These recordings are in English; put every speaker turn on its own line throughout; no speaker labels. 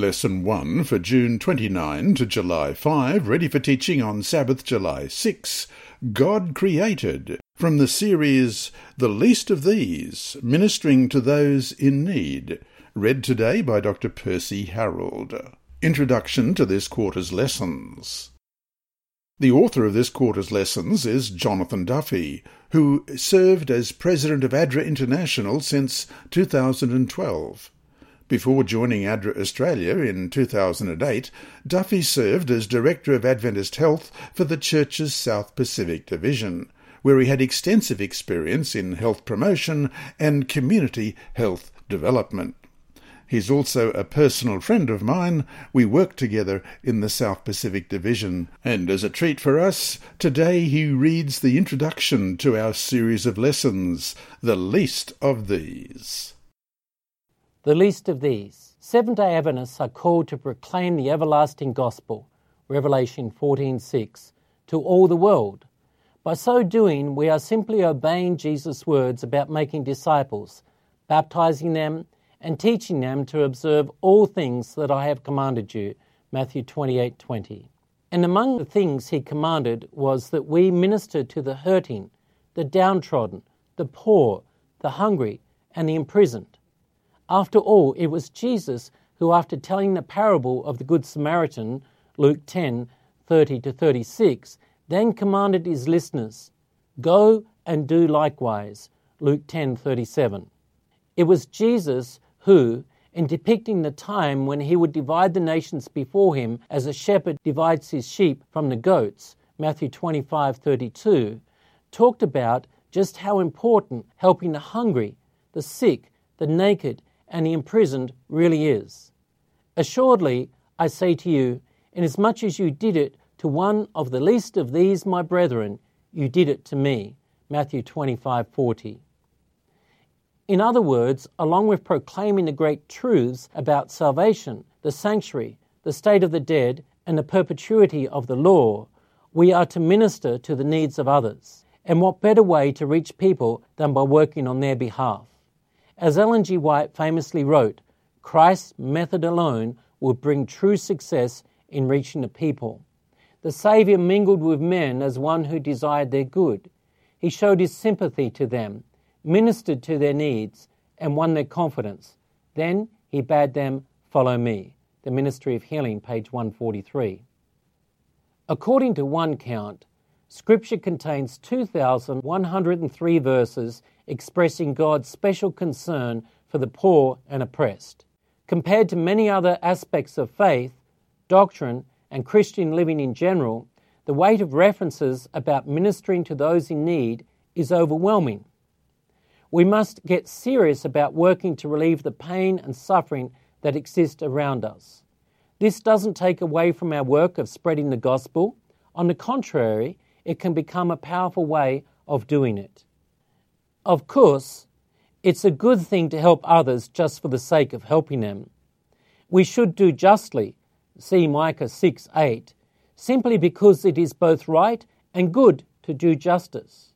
Lesson 1 for June 29 to July 5, ready for teaching on Sabbath, July 6. God created, from the series The Least of These, Ministering to Those in Need, read today by Dr. Percy Harold. Introduction to this quarter's lessons. The author of this quarter's lessons is Jonathan Duffy, who served as president of ADRA International since 2012. Before joining ADRA Australia in 2008, Duffy served as Director of Adventist Health for the Church's South Pacific Division, where he had extensive experience in health promotion and community health development. He's also a personal friend of mine. We work together in the South Pacific Division. And as a treat for us, today he reads the introduction to our series of lessons, The Least of These.
The least of these. Seventh day Adventists are called to proclaim the everlasting gospel, Revelation 14:6, to all the world. By so doing, we are simply obeying Jesus' words about making disciples, baptizing them, and teaching them to observe all things that I have commanded you. Matthew 28:20. And among the things he commanded was that we minister to the hurting, the downtrodden, the poor, the hungry, and the imprisoned. After all, it was Jesus who, after telling the parable of the Good Samaritan, Luke 10 30 to 36, then commanded his listeners, Go and do likewise, Luke 10 37. It was Jesus who, in depicting the time when he would divide the nations before him as a shepherd divides his sheep from the goats, Matthew 25:32, talked about just how important helping the hungry, the sick, the naked, and the imprisoned really is. Assuredly, I say to you, inasmuch as you did it to one of the least of these my brethren, you did it to me. Matthew 25:40. In other words, along with proclaiming the great truths about salvation, the sanctuary, the state of the dead, and the perpetuity of the law, we are to minister to the needs of others. And what better way to reach people than by working on their behalf? As Ellen G. White famously wrote, Christ's method alone will bring true success in reaching the people. The Saviour mingled with men as one who desired their good. He showed his sympathy to them ministered to their needs, and won their confidence. Then he bade them follow me. The Ministry of Healing, page 143. According to one count, Scripture contains 2,103 verses expressing God's special concern for the poor and oppressed. Compared to many other aspects of faith, doctrine, and Christian living in general, the weight of references about ministering to those in need is overwhelming. We must get serious about working to relieve the pain and suffering that exist around us. This doesn't take away from our work of spreading the gospel. On the contrary, it can become a powerful way of doing it. Of course, it's a good thing to help others just for the sake of helping them. We should do justly, see Micah 6 8, simply because it is both right and good to do justice.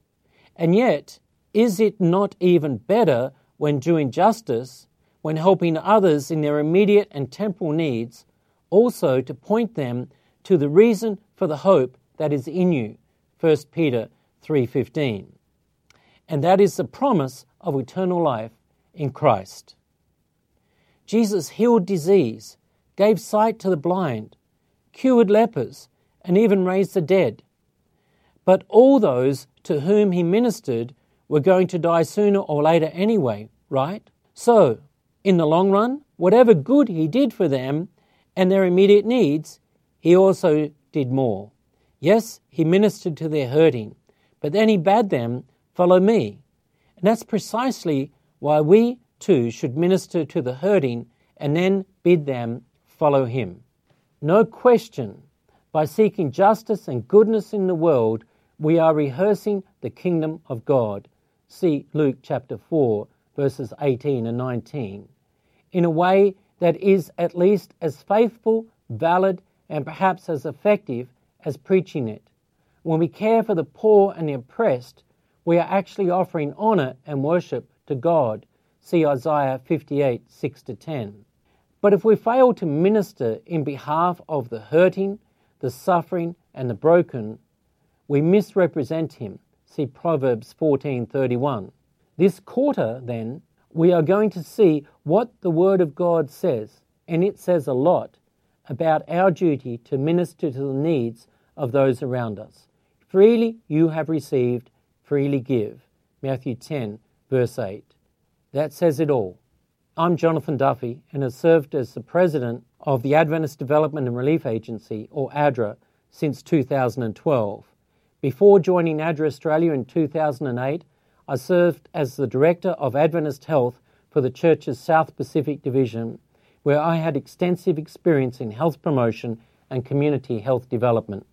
And yet, is it not even better when doing justice, when helping others in their immediate and temporal needs, also to point them to the reason for the hope that is in you? 1 Peter 3:15. And that is the promise of eternal life in Christ. Jesus healed disease, gave sight to the blind, cured lepers, and even raised the dead. But all those to whom he ministered were going to die sooner or later anyway, right? So, in the long run, whatever good he did for them and their immediate needs, he also did more. Yes, he ministered to their hurting, but then he bade them follow me. And that's precisely why we too should minister to the hurting and then bid them follow him. No question, by seeking justice and goodness in the world, we are rehearsing the kingdom of God see Luke chapter 4, verses 18 and 19, in a way that is at least as faithful, valid, and perhaps as effective as preaching it. When we care for the poor and the oppressed, we are actually offering honour and worship to God. See Isaiah 58 6 to 10. But if we fail to minister in behalf of the hurting, the suffering, and the broken, we misrepresent him. See Proverbs 14:31. This quarter then we are going to see what the word of God says, and it says a lot about our duty to minister to the needs of those around us. Freely you have received, freely give. Matthew 10 verse 8. That says it all. I'm Jonathan Duffy and have served as the president of the Adventist Development and Relief Agency, or ADRA, since 2012. Before joining ADRA Australia in 2008, I served as the Director of Adventist Health for the Church's South Pacific Division, where I had extensive experience in health promotion and community health development.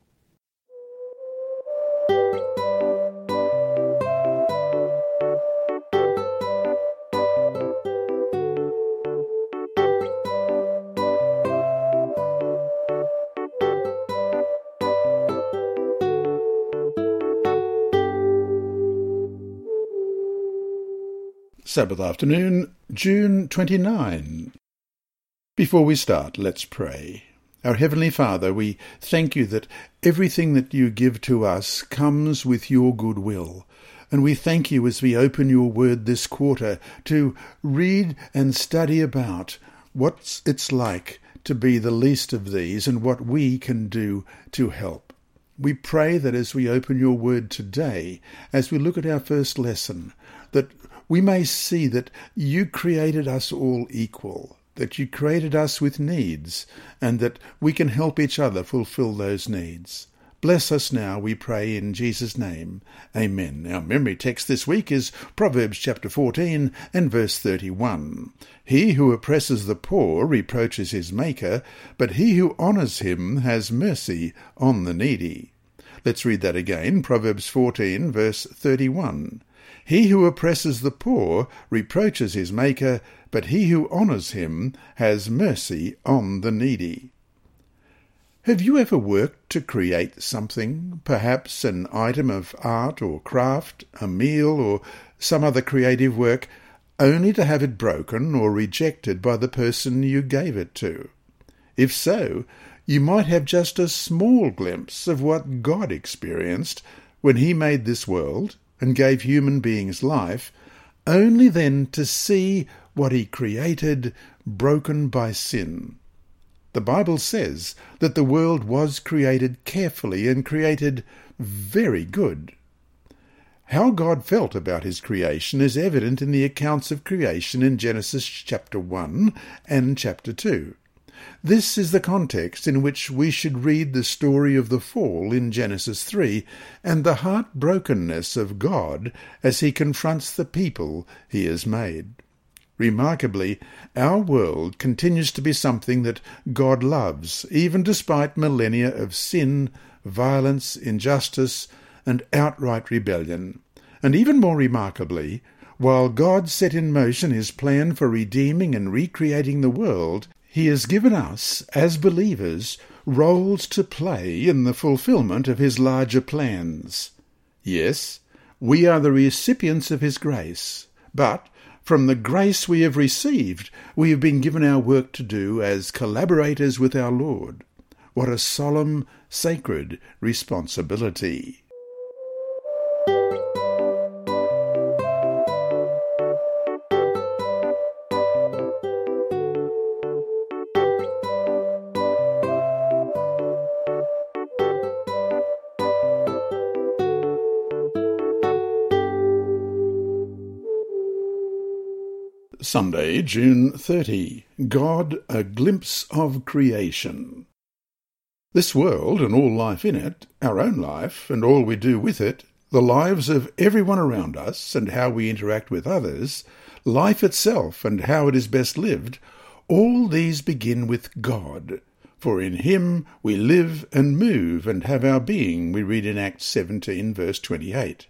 Sabbath afternoon, June 29. Before we start, let's pray. Our Heavenly Father, we thank you that everything that you give to us comes with your good will. And we thank you as we open your word this quarter to read and study about what it's like to be the least of these and what we can do to help. We pray that as we open your word today, as we look at our first lesson, that we may see that you created us all equal, that you created us with needs, and that we can help each other fulfill those needs. Bless us now, we pray in Jesus' name. Amen. Our memory text this week is Proverbs chapter 14 and verse 31. He who oppresses the poor reproaches his maker, but he who honours him has mercy on the needy. Let's read that again. Proverbs 14 verse 31. He who oppresses the poor reproaches his Maker, but he who honours him has mercy on the needy. Have you ever worked to create something, perhaps an item of art or craft, a meal, or some other creative work, only to have it broken or rejected by the person you gave it to? If so, you might have just a small glimpse of what God experienced when He made this world and gave human beings life, only then to see what he created broken by sin. The Bible says that the world was created carefully and created very good. How God felt about his creation is evident in the accounts of creation in Genesis chapter 1 and chapter 2. This is the context in which we should read the story of the fall in Genesis 3 and the heartbrokenness of God as he confronts the people he has made. Remarkably, our world continues to be something that God loves, even despite millennia of sin, violence, injustice, and outright rebellion. And even more remarkably, while God set in motion his plan for redeeming and recreating the world, he has given us, as believers, roles to play in the fulfillment of His larger plans. Yes, we are the recipients of His grace, but from the grace we have received, we have been given our work to do as collaborators with our Lord. What a solemn, sacred responsibility! Sunday, June 30. God, a glimpse of creation. This world and all life in it, our own life and all we do with it, the lives of everyone around us and how we interact with others, life itself and how it is best lived, all these begin with God. For in him we live and move and have our being, we read in Acts 17, verse 28.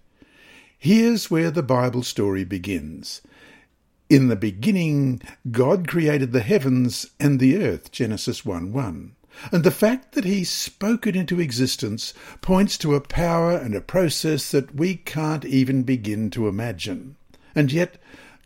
Here's where the Bible story begins. In the beginning, God created the heavens and the earth, Genesis 1 1. And the fact that he spoke it into existence points to a power and a process that we can't even begin to imagine. And yet,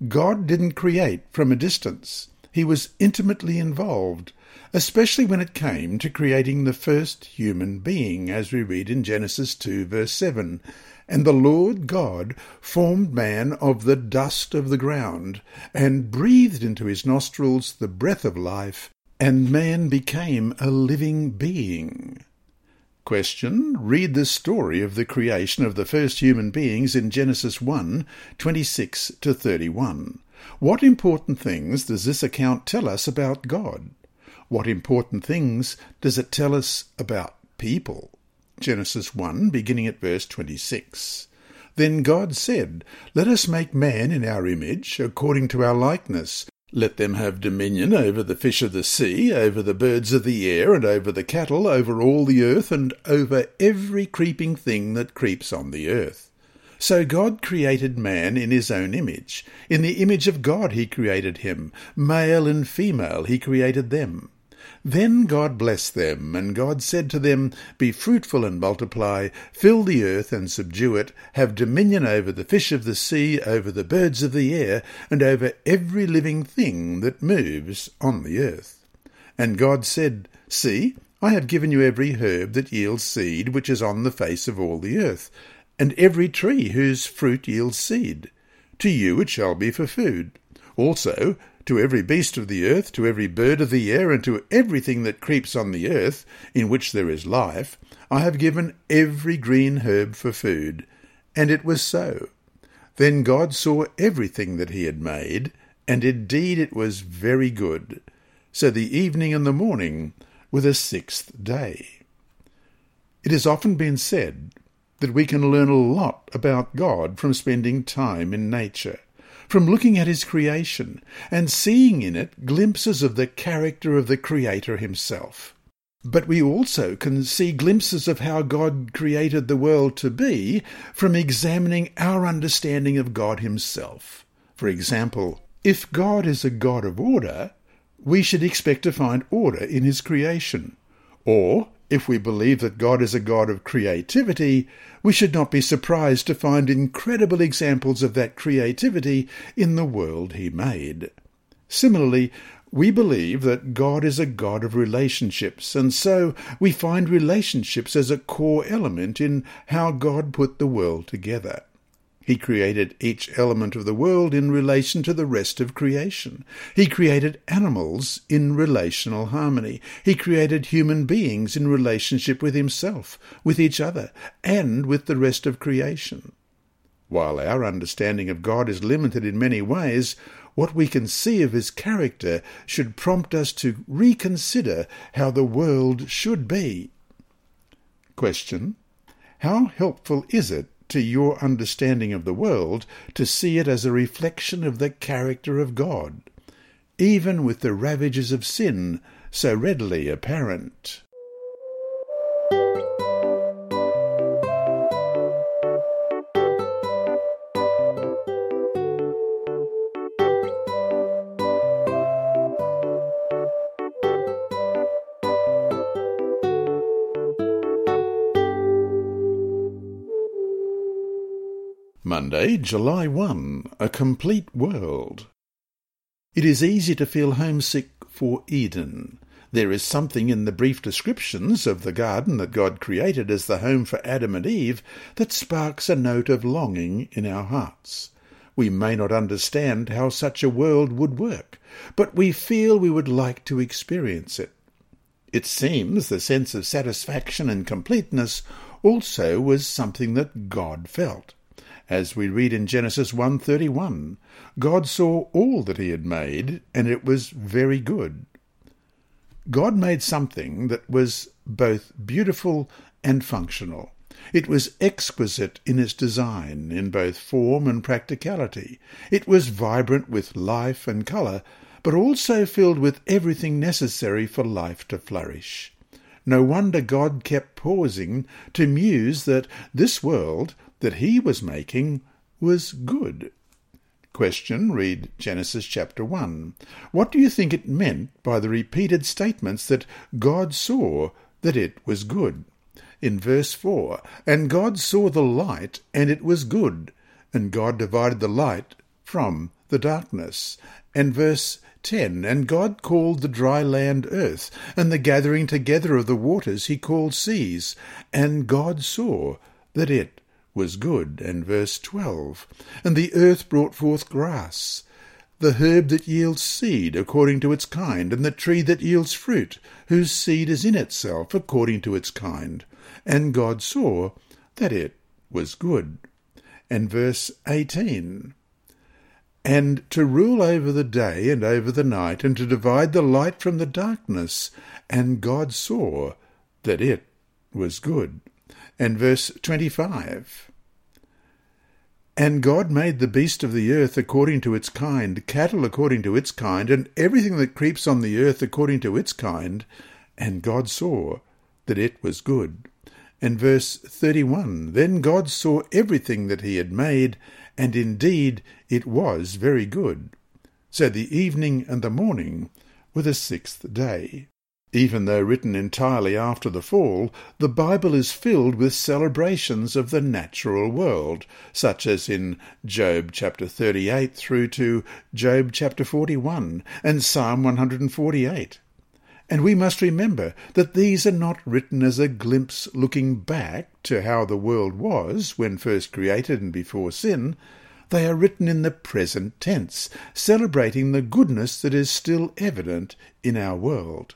God didn't create from a distance. He was intimately involved, especially when it came to creating the first human being, as we read in Genesis 2, verse 7. And the Lord God formed man of the dust of the ground, and breathed into his nostrils the breath of life, and man became a living being. Question. Read the story of the creation of the first human beings in Genesis 1, 26 to 31. What important things does this account tell us about God? What important things does it tell us about people? Genesis 1, beginning at verse 26. Then God said, Let us make man in our image, according to our likeness, let them have dominion over the fish of the sea, over the birds of the air, and over the cattle, over all the earth, and over every creeping thing that creeps on the earth. So God created man in his own image. In the image of God he created him. Male and female he created them. Then God blessed them, and God said to them, Be fruitful and multiply, fill the earth and subdue it, have dominion over the fish of the sea, over the birds of the air, and over every living thing that moves on the earth. And God said, See, I have given you every herb that yields seed, which is on the face of all the earth, and every tree whose fruit yields seed. To you it shall be for food. Also, to every beast of the earth, to every bird of the air, and to everything that creeps on the earth, in which there is life, I have given every green herb for food. And it was so. Then God saw everything that he had made, and indeed it was very good. So the evening and the morning were the sixth day. It has often been said that we can learn a lot about God from spending time in nature from looking at his creation and seeing in it glimpses of the character of the Creator himself. But we also can see glimpses of how God created the world to be from examining our understanding of God himself. For example, if God is a God of order, we should expect to find order in his creation. Or, if we believe that God is a God of creativity, we should not be surprised to find incredible examples of that creativity in the world he made. Similarly, we believe that God is a God of relationships, and so we find relationships as a core element in how God put the world together. He created each element of the world in relation to the rest of creation. He created animals in relational harmony. He created human beings in relationship with himself, with each other, and with the rest of creation. While our understanding of God is limited in many ways, what we can see of his character should prompt us to reconsider how the world should be. Question. How helpful is it to your understanding of the world to see it as a reflection of the character of God, even with the ravages of sin so readily apparent. Monday, July 1 A Complete World. It is easy to feel homesick for Eden. There is something in the brief descriptions of the garden that God created as the home for Adam and Eve that sparks a note of longing in our hearts. We may not understand how such a world would work, but we feel we would like to experience it. It seems the sense of satisfaction and completeness also was something that God felt as we read in Genesis 1:31, God saw all that he had made, and it was very good. God made something that was both beautiful and functional. It was exquisite in its design, in both form and practicality. It was vibrant with life and colour, but also filled with everything necessary for life to flourish. No wonder God kept pausing to muse that this world that he was making was good. Question, read Genesis chapter 1. What do you think it meant by the repeated statements that God saw that it was good? In verse 4, And God saw the light, and it was good, and God divided the light from the darkness. And verse 10 And God called the dry land earth, and the gathering together of the waters he called seas. And God saw that it was good. And verse 12 And the earth brought forth grass, the herb that yields seed according to its kind, and the tree that yields fruit, whose seed is in itself according to its kind. And God saw that it was good. And verse 18 and to rule over the day and over the night, and to divide the light from the darkness. And God saw that it was good. And verse 25 And God made the beast of the earth according to its kind, cattle according to its kind, and everything that creeps on the earth according to its kind. And God saw that it was good. And verse 31 Then God saw everything that he had made, and indeed it was very good. So the evening and the morning were the sixth day. Even though written entirely after the fall, the Bible is filled with celebrations of the natural world, such as in Job chapter 38 through to Job chapter 41 and Psalm 148. And we must remember that these are not written as a glimpse looking back to how the world was when first created and before sin. They are written in the present tense, celebrating the goodness that is still evident in our world.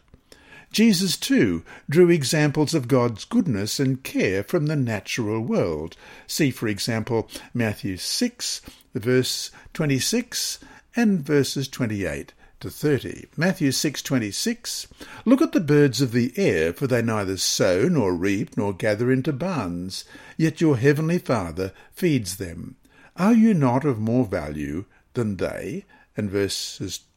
Jesus, too, drew examples of God's goodness and care from the natural world. See, for example, Matthew 6, verse 26 and verses 28 to 30. Matthew 6:26 Look at the birds of the air for they neither sow nor reap nor gather into barns yet your heavenly Father feeds them are you not of more value than they and verses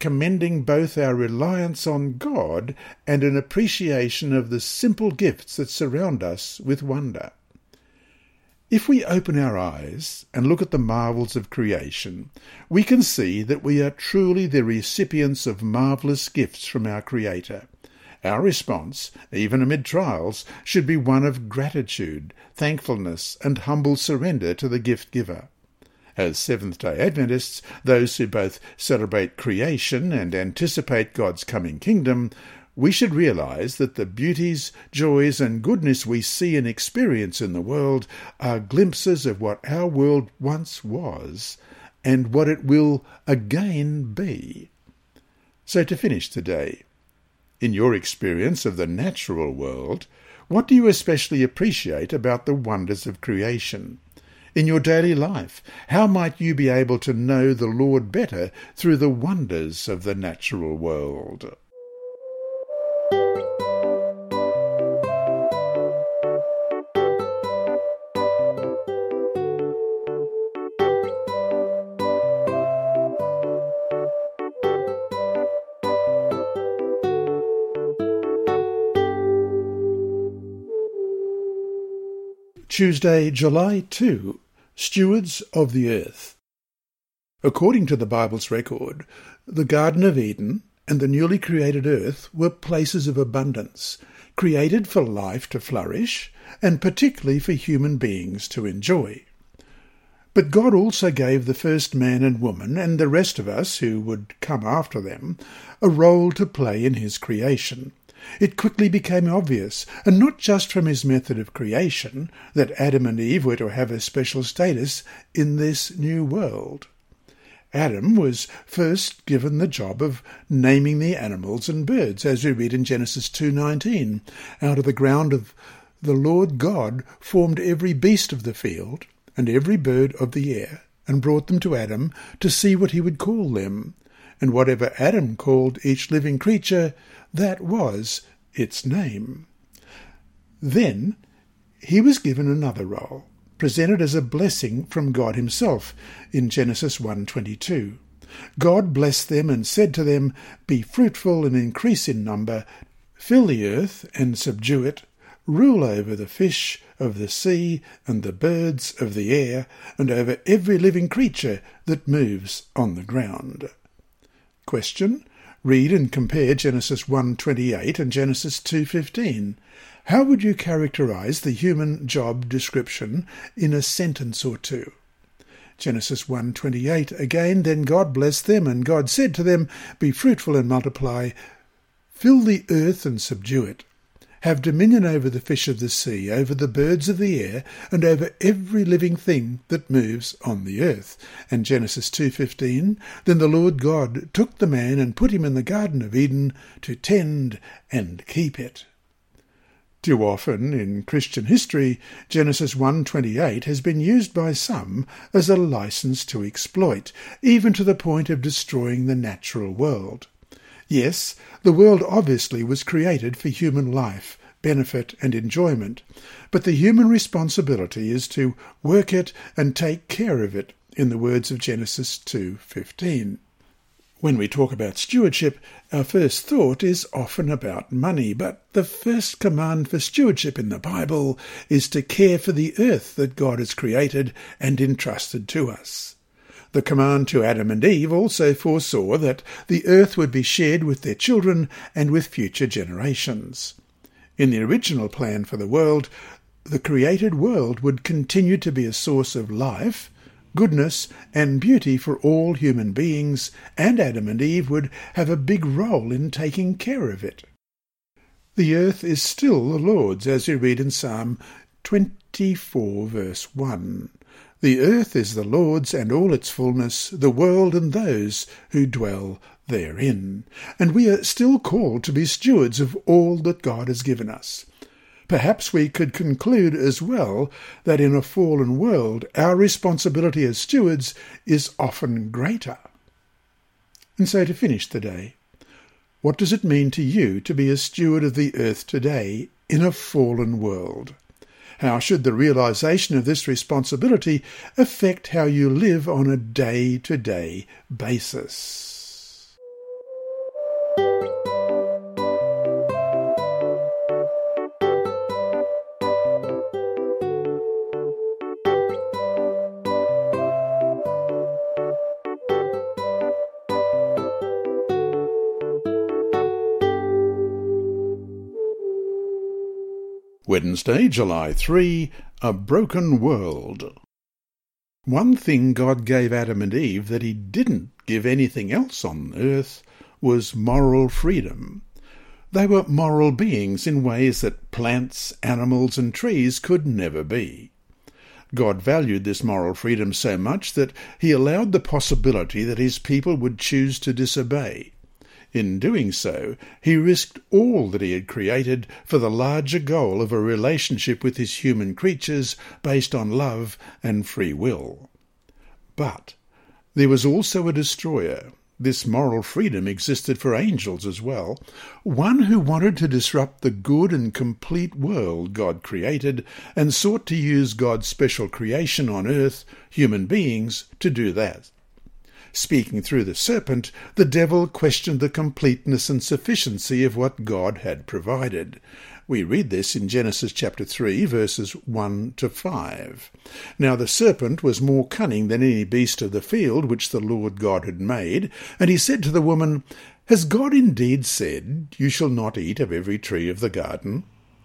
Commending both our reliance on God and an appreciation of the simple gifts that surround us with wonder. If we open our eyes and look at the marvels of creation, we can see that we are truly the recipients of marvellous gifts from our Creator. Our response, even amid trials, should be one of gratitude, thankfulness, and humble surrender to the gift giver. As Seventh day Adventists, those who both celebrate creation and anticipate God's coming kingdom, we should realize that the beauties, joys, and goodness we see and experience in the world are glimpses of what our world once was and what it will again be. So, to finish today, in your experience of the natural world, what do you especially appreciate about the wonders of creation? In your daily life, how might you be able to know the Lord better through the wonders of the natural world? Tuesday, July 2, Stewards of the Earth. According to the Bible's record, the Garden of Eden and the newly created earth were places of abundance, created for life to flourish, and particularly for human beings to enjoy. But God also gave the first man and woman, and the rest of us who would come after them, a role to play in his creation. It quickly became obvious, and not just from his method of creation, that Adam and Eve were to have a special status in this new world. Adam was first given the job of naming the animals and birds, as we read in Genesis 2:19. Out of the ground of the Lord God formed every beast of the field and every bird of the air, and brought them to Adam to see what he would call them. And whatever Adam called each living creature, that was its name. Then he was given another role, presented as a blessing from God himself in Genesis 1:22. God blessed them and said to them, Be fruitful and increase in number, fill the earth and subdue it, rule over the fish of the sea and the birds of the air, and over every living creature that moves on the ground. Question. Read and compare Genesis 1.28 and Genesis 2.15. How would you characterize the human job description in a sentence or two? Genesis 1.28 again, Then God blessed them, and God said to them, Be fruitful and multiply, fill the earth and subdue it. Have dominion over the fish of the sea, over the birds of the air, and over every living thing that moves on the earth. And Genesis 2.15, Then the Lord God took the man and put him in the Garden of Eden to tend and keep it. Too often in Christian history, Genesis 1:28 has been used by some as a license to exploit, even to the point of destroying the natural world. Yes, the world obviously was created for human life, benefit and enjoyment, but the human responsibility is to work it and take care of it, in the words of Genesis 2:15. When we talk about stewardship, our first thought is often about money, but the first command for stewardship in the Bible is to care for the earth that God has created and entrusted to us. The command to Adam and Eve also foresaw that the earth would be shared with their children and with future generations. In the original plan for the world, the created world would continue to be a source of life, goodness, and beauty for all human beings, and Adam and Eve would have a big role in taking care of it. The earth is still the Lord's, as we read in Psalm 24, verse 1. The earth is the Lord's and all its fullness, the world and those who dwell therein. And we are still called to be stewards of all that God has given us. Perhaps we could conclude as well that in a fallen world our responsibility as stewards is often greater. And so to finish the day, what does it mean to you to be a steward of the earth today in a fallen world? How should the realization of this responsibility affect how you live on a day to day basis? Wednesday, July 3, A Broken World. One thing God gave Adam and Eve that he didn't give anything else on earth was moral freedom. They were moral beings in ways that plants, animals, and trees could never be. God valued this moral freedom so much that he allowed the possibility that his people would choose to disobey. In doing so, he risked all that he had created for the larger goal of a relationship with his human creatures based on love and free will. But there was also a destroyer. This moral freedom existed for angels as well, one who wanted to disrupt the good and complete world God created and sought to use God's special creation on earth, human beings, to do that. Speaking through the serpent, the devil questioned the completeness and sufficiency of what God had provided. We read this in Genesis chapter 3, verses 1 to 5. Now the serpent was more cunning than any beast of the field which the Lord God had made, and he said to the woman, Has God indeed said, You shall not eat of every tree of the garden?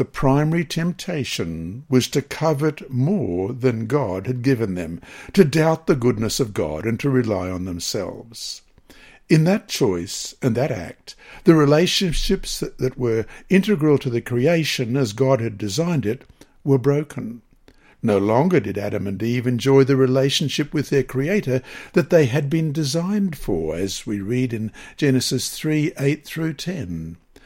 The primary temptation was to covet more than God had given them, to doubt the goodness of God and to rely on themselves. In that choice and that act, the relationships that were integral to the creation as God had designed it were broken. No longer did Adam and Eve enjoy the relationship with their Creator that they had been designed for, as we read in Genesis 3 8 through 10.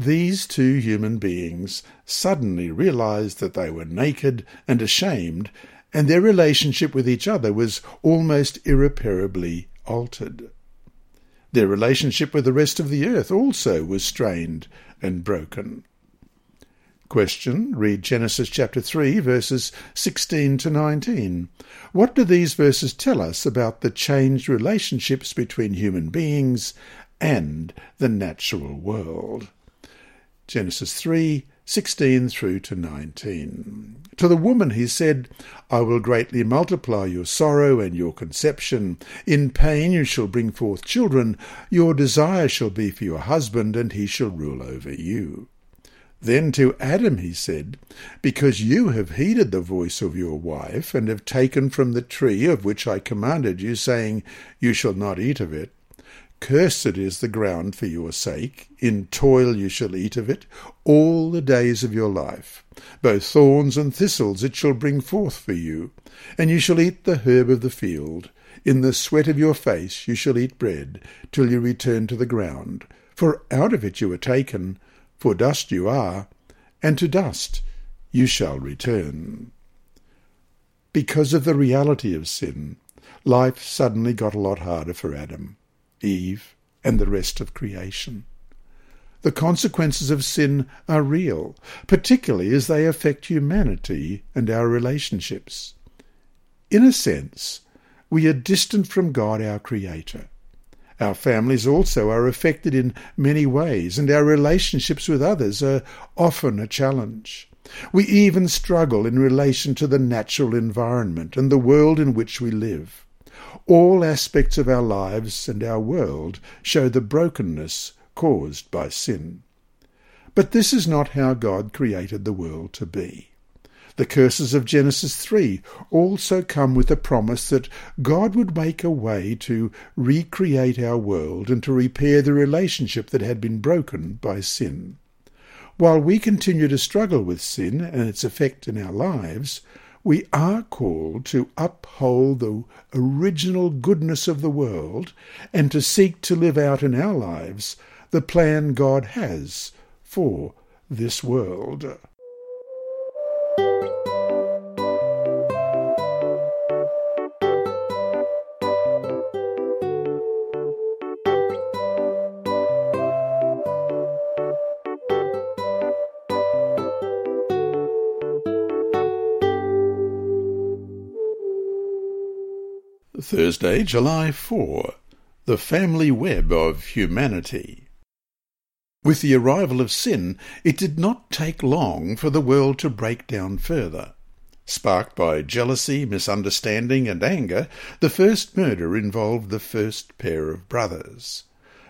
These two human beings suddenly realized that they were naked and ashamed, and their relationship with each other was almost irreparably altered. Their relationship with the rest of the earth also was strained and broken. Question. Read Genesis chapter 3, verses 16 to 19. What do these verses tell us about the changed relationships between human beings and the natural world? Genesis 3, 16 through to 19. To the woman he said, I will greatly multiply your sorrow and your conception. In pain you shall bring forth children. Your desire shall be for your husband, and he shall rule over you. Then to Adam he said, Because you have heeded the voice of your wife, and have taken from the tree of which I commanded you, saying, You shall not eat of it. Cursed is the ground for your sake, in toil you shall eat of it all the days of your life. Both thorns and thistles it shall bring forth for you, and you shall eat the herb of the field. In the sweat of your face you shall eat bread, till you return to the ground. For out of it you were taken, for dust you are, and to dust you shall return. Because of the reality of sin, life suddenly got a lot harder for Adam, Eve, and the rest of creation. The consequences of sin are real, particularly as they affect humanity and our relationships. In a sense, we are distant from God our Creator. Our families also are affected in many ways, and our relationships with others are often a challenge. We even struggle in relation to the natural environment and the world in which we live. All aspects of our lives and our world show the brokenness caused by sin. But this is not how God created the world to be. The curses of Genesis 3 also come with a promise that God would make a way to recreate our world and to repair the relationship that had been broken by sin. While we continue to struggle with sin and its effect in our lives, we are called to uphold the original goodness of the world and to seek to live out in our lives the plan God has for this world. Thursday, July 4. The Family Web of Humanity. With the arrival of sin, it did not take long for the world to break down further. Sparked by jealousy, misunderstanding, and anger, the first murder involved the first pair of brothers.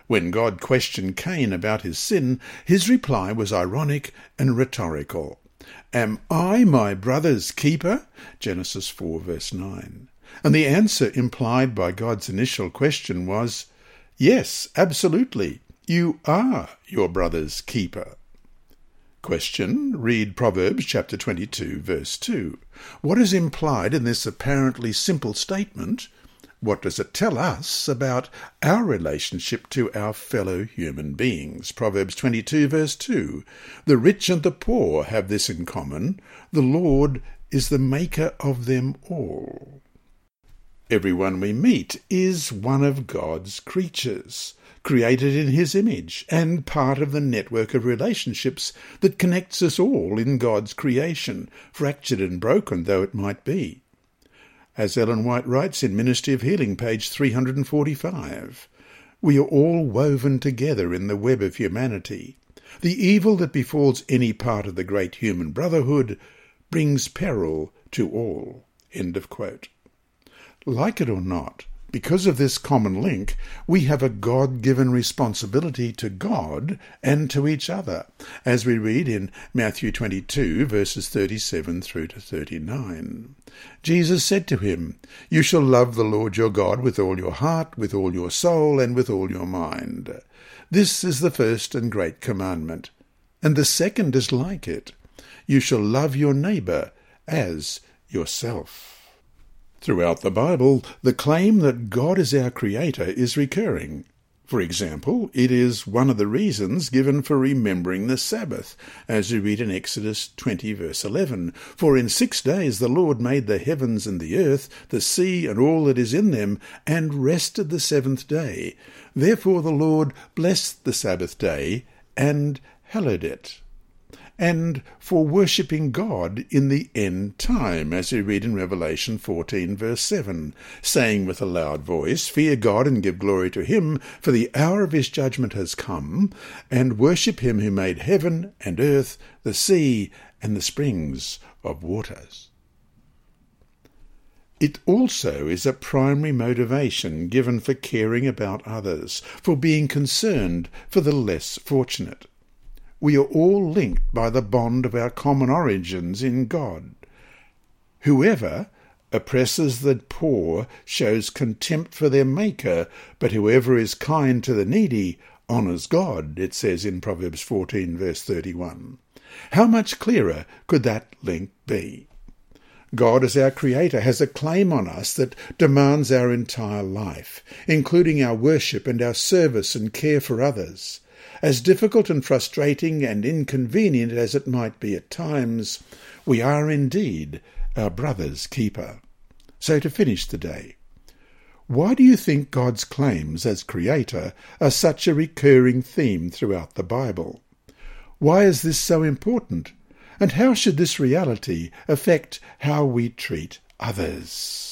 When God questioned Cain about his sin, his reply was ironic and rhetorical. Am I my brother's keeper? Genesis 4 verse 9. And the answer implied by God's initial question was, Yes, absolutely. You are your brother's keeper. Question. Read Proverbs chapter 22, verse 2. What is implied in this apparently simple statement? What does it tell us about our relationship to our fellow human beings? Proverbs 22, verse 2. The rich and the poor have this in common. The Lord is the maker of them all. Everyone we meet is one of God's creatures created in his image, and part of the network of relationships that connects us all in God's creation, fractured and broken though it might be. As Ellen White writes in Ministry of Healing, page 345, we are all woven together in the web of humanity. The evil that befalls any part of the great human brotherhood brings peril to all. End of quote. Like it or not, Because of this common link, we have a God given responsibility to God and to each other, as we read in Matthew 22, verses 37 through to 39. Jesus said to him, You shall love the Lord your God with all your heart, with all your soul, and with all your mind. This is the first and great commandment. And the second is like it. You shall love your neighbour as yourself. Throughout the Bible, the claim that God is our Creator is recurring. For example, it is one of the reasons given for remembering the Sabbath, as we read in Exodus 20, verse 11. For in six days the Lord made the heavens and the earth, the sea and all that is in them, and rested the seventh day. Therefore the Lord blessed the Sabbath day and hallowed it and for worshipping God in the end time, as we read in Revelation 14, verse 7, saying with a loud voice, Fear God and give glory to him, for the hour of his judgment has come, and worship him who made heaven and earth, the sea, and the springs of waters. It also is a primary motivation given for caring about others, for being concerned for the less fortunate we are all linked by the bond of our common origins in God. Whoever oppresses the poor shows contempt for their Maker, but whoever is kind to the needy honours God, it says in Proverbs 14, verse 31. How much clearer could that link be? God, as our Creator, has a claim on us that demands our entire life, including our worship and our service and care for others. As difficult and frustrating and inconvenient as it might be at times, we are indeed our brother's keeper. So to finish the day, why do you think God's claims as Creator are such a recurring theme throughout the Bible? Why is this so important? And how should this reality affect how we treat others?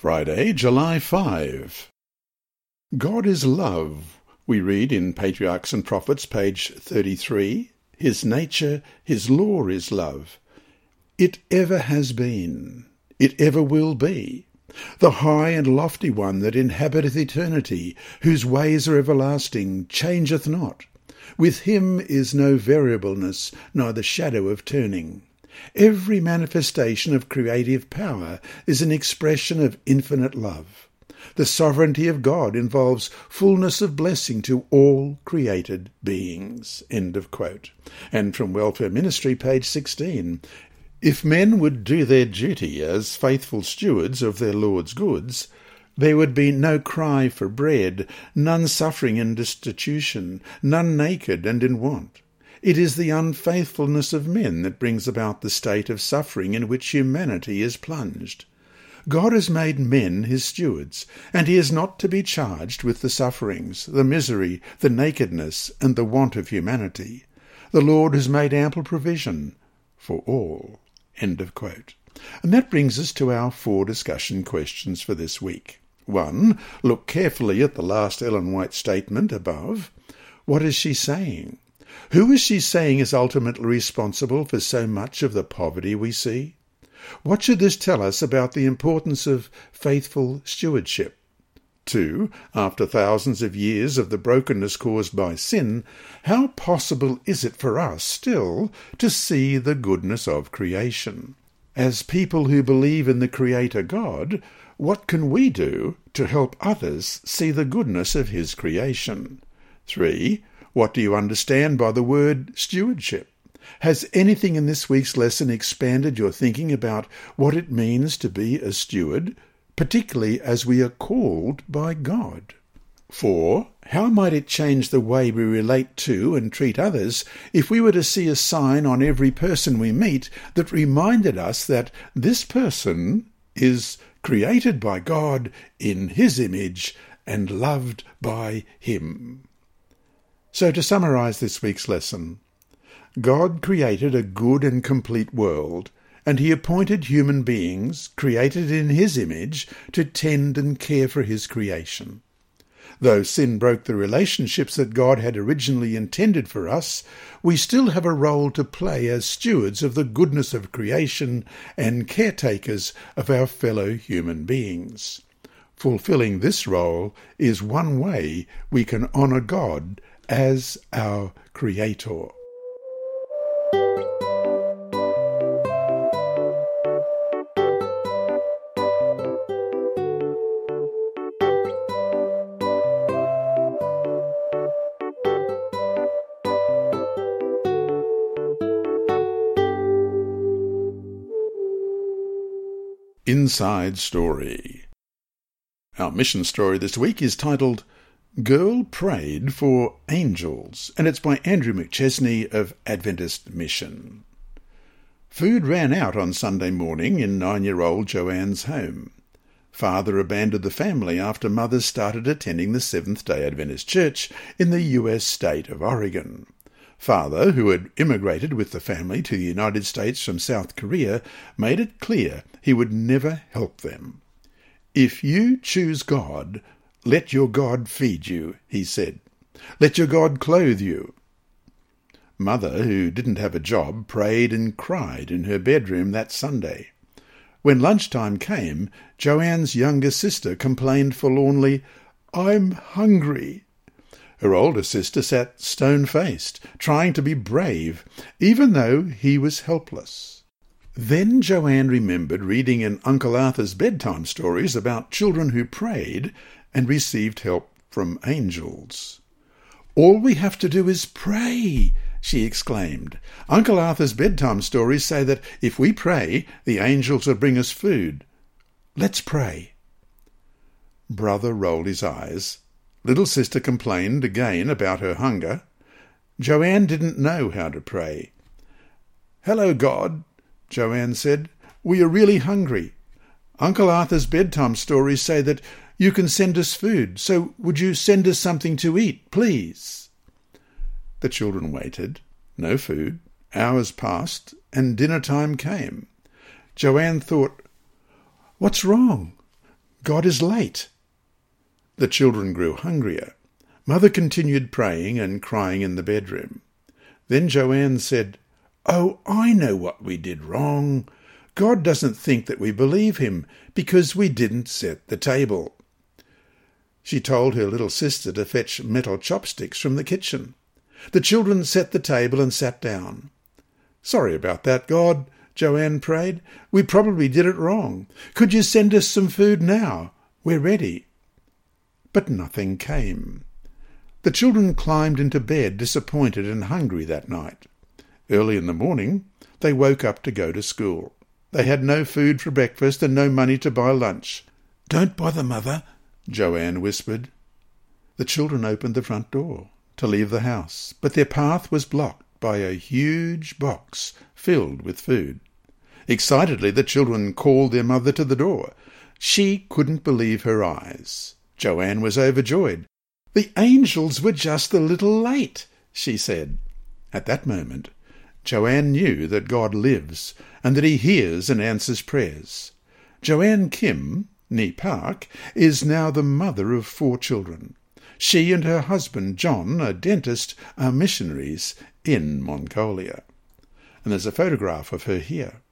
Friday, July 5. God is love, we read in Patriarchs and Prophets, page 33. His nature, his law is love. It ever has been, it ever will be. The high and lofty one that inhabiteth eternity, whose ways are everlasting, changeth not. With him is no variableness, neither shadow of turning. Every manifestation of creative power is an expression of infinite love. The sovereignty of God involves fullness of blessing to all created beings. End of quote. And from Welfare Ministry, page 16. If men would do their duty as faithful stewards of their Lord's goods, there would be no cry for bread, none suffering in destitution, none naked and in want. It is the unfaithfulness of men that brings about the state of suffering in which humanity is plunged. God has made men his stewards, and he is not to be charged with the sufferings, the misery, the nakedness, and the want of humanity. The Lord has made ample provision for all. End of quote. And that brings us to our four discussion questions for this week. 1. Look carefully at the last Ellen White statement above. What is she saying? Who is she saying is ultimately responsible for so much of the poverty we see? What should this tell us about the importance of faithful stewardship? 2. After thousands of years of the brokenness caused by sin, how possible is it for us still to see the goodness of creation? As people who believe in the Creator God, what can we do to help others see the goodness of His creation? 3. What do you understand by the word stewardship? Has anything in this week's lesson expanded your thinking about what it means to be a steward, particularly as we are called by God? 4. How might it change the way we relate to and treat others if we were to see a sign on every person we meet that reminded us that this person is created by God in His image and loved by Him? So, to summarize this week's lesson, God created a good and complete world, and he appointed human beings, created in his image, to tend and care for his creation. Though sin broke the relationships that God had originally intended for us, we still have a role to play as stewards of the goodness of creation and caretakers of our fellow human beings. Fulfilling this role is one way we can honour God as our Creator. Inside Story. Our mission story this week is titled Girl Prayed for Angels, and it's by Andrew McChesney of Adventist Mission. Food ran out on Sunday morning in nine year old Joanne's home. Father abandoned the family after mother started attending the Seventh day Adventist Church in the U.S. state of Oregon. Father, who had immigrated with the family to the United States from South Korea, made it clear he would never help them. If you choose God, let your God feed you, he said. Let your God clothe you. Mother, who didn't have a job, prayed and cried in her bedroom that Sunday. When lunchtime came, Joanne's younger sister complained forlornly, I'm hungry. Her older sister sat stone faced, trying to be brave, even though he was helpless. Then Joanne remembered reading in Uncle Arthur's bedtime stories about children who prayed and received help from angels. All we have to do is pray, she exclaimed. Uncle Arthur's bedtime stories say that if we pray, the angels will bring us food. Let's pray. Brother rolled his eyes Little sister complained again about her hunger. Joanne didn't know how to pray. Hello, God, Joanne said. We are really hungry. Uncle Arthur's bedtime stories say that you can send us food, so would you send us something to eat, please? The children waited. No food. Hours passed, and dinner time came. Joanne thought, What's wrong? God is late. The children grew hungrier. Mother continued praying and crying in the bedroom. Then Joanne said, Oh, I know what we did wrong. God doesn't think that we believe him because we didn't set the table. She told her little sister to fetch metal chopsticks from the kitchen. The children set the table and sat down. Sorry about that, God, Joanne prayed. We probably did it wrong. Could you send us some food now? We're ready. But nothing came. The children climbed into bed disappointed and hungry that night. Early in the morning, they woke up to go to school. They had no food for breakfast and no money to buy lunch. Don't bother, mother, Joanne whispered. The children opened the front door to leave the house, but their path was blocked by a huge box filled with food. Excitedly, the children called their mother to the door. She couldn't believe her eyes. Joanne was overjoyed. The angels were just a little late, she said. At that moment, Joanne knew that God lives and that he hears and answers prayers. Joanne Kim, Nee Park, is now the mother of four children. She and her husband, John, a dentist, are missionaries in Mongolia. And there's a photograph of her here.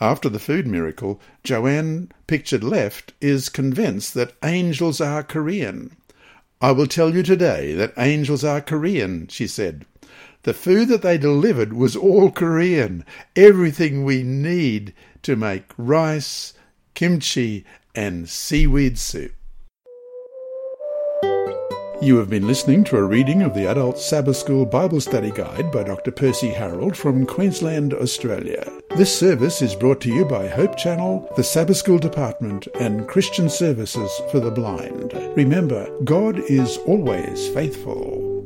After the food miracle, Joanne, pictured left, is convinced that angels are Korean. I will tell you today that angels are Korean, she said. The food that they delivered was all Korean, everything we need to make rice, kimchi, and seaweed soup. You have been listening to a reading of the Adult Sabbath School Bible Study Guide by Dr. Percy Harold from Queensland, Australia. This service is brought to you by Hope Channel, the Sabbath School Department, and Christian Services for the Blind. Remember, God is always faithful.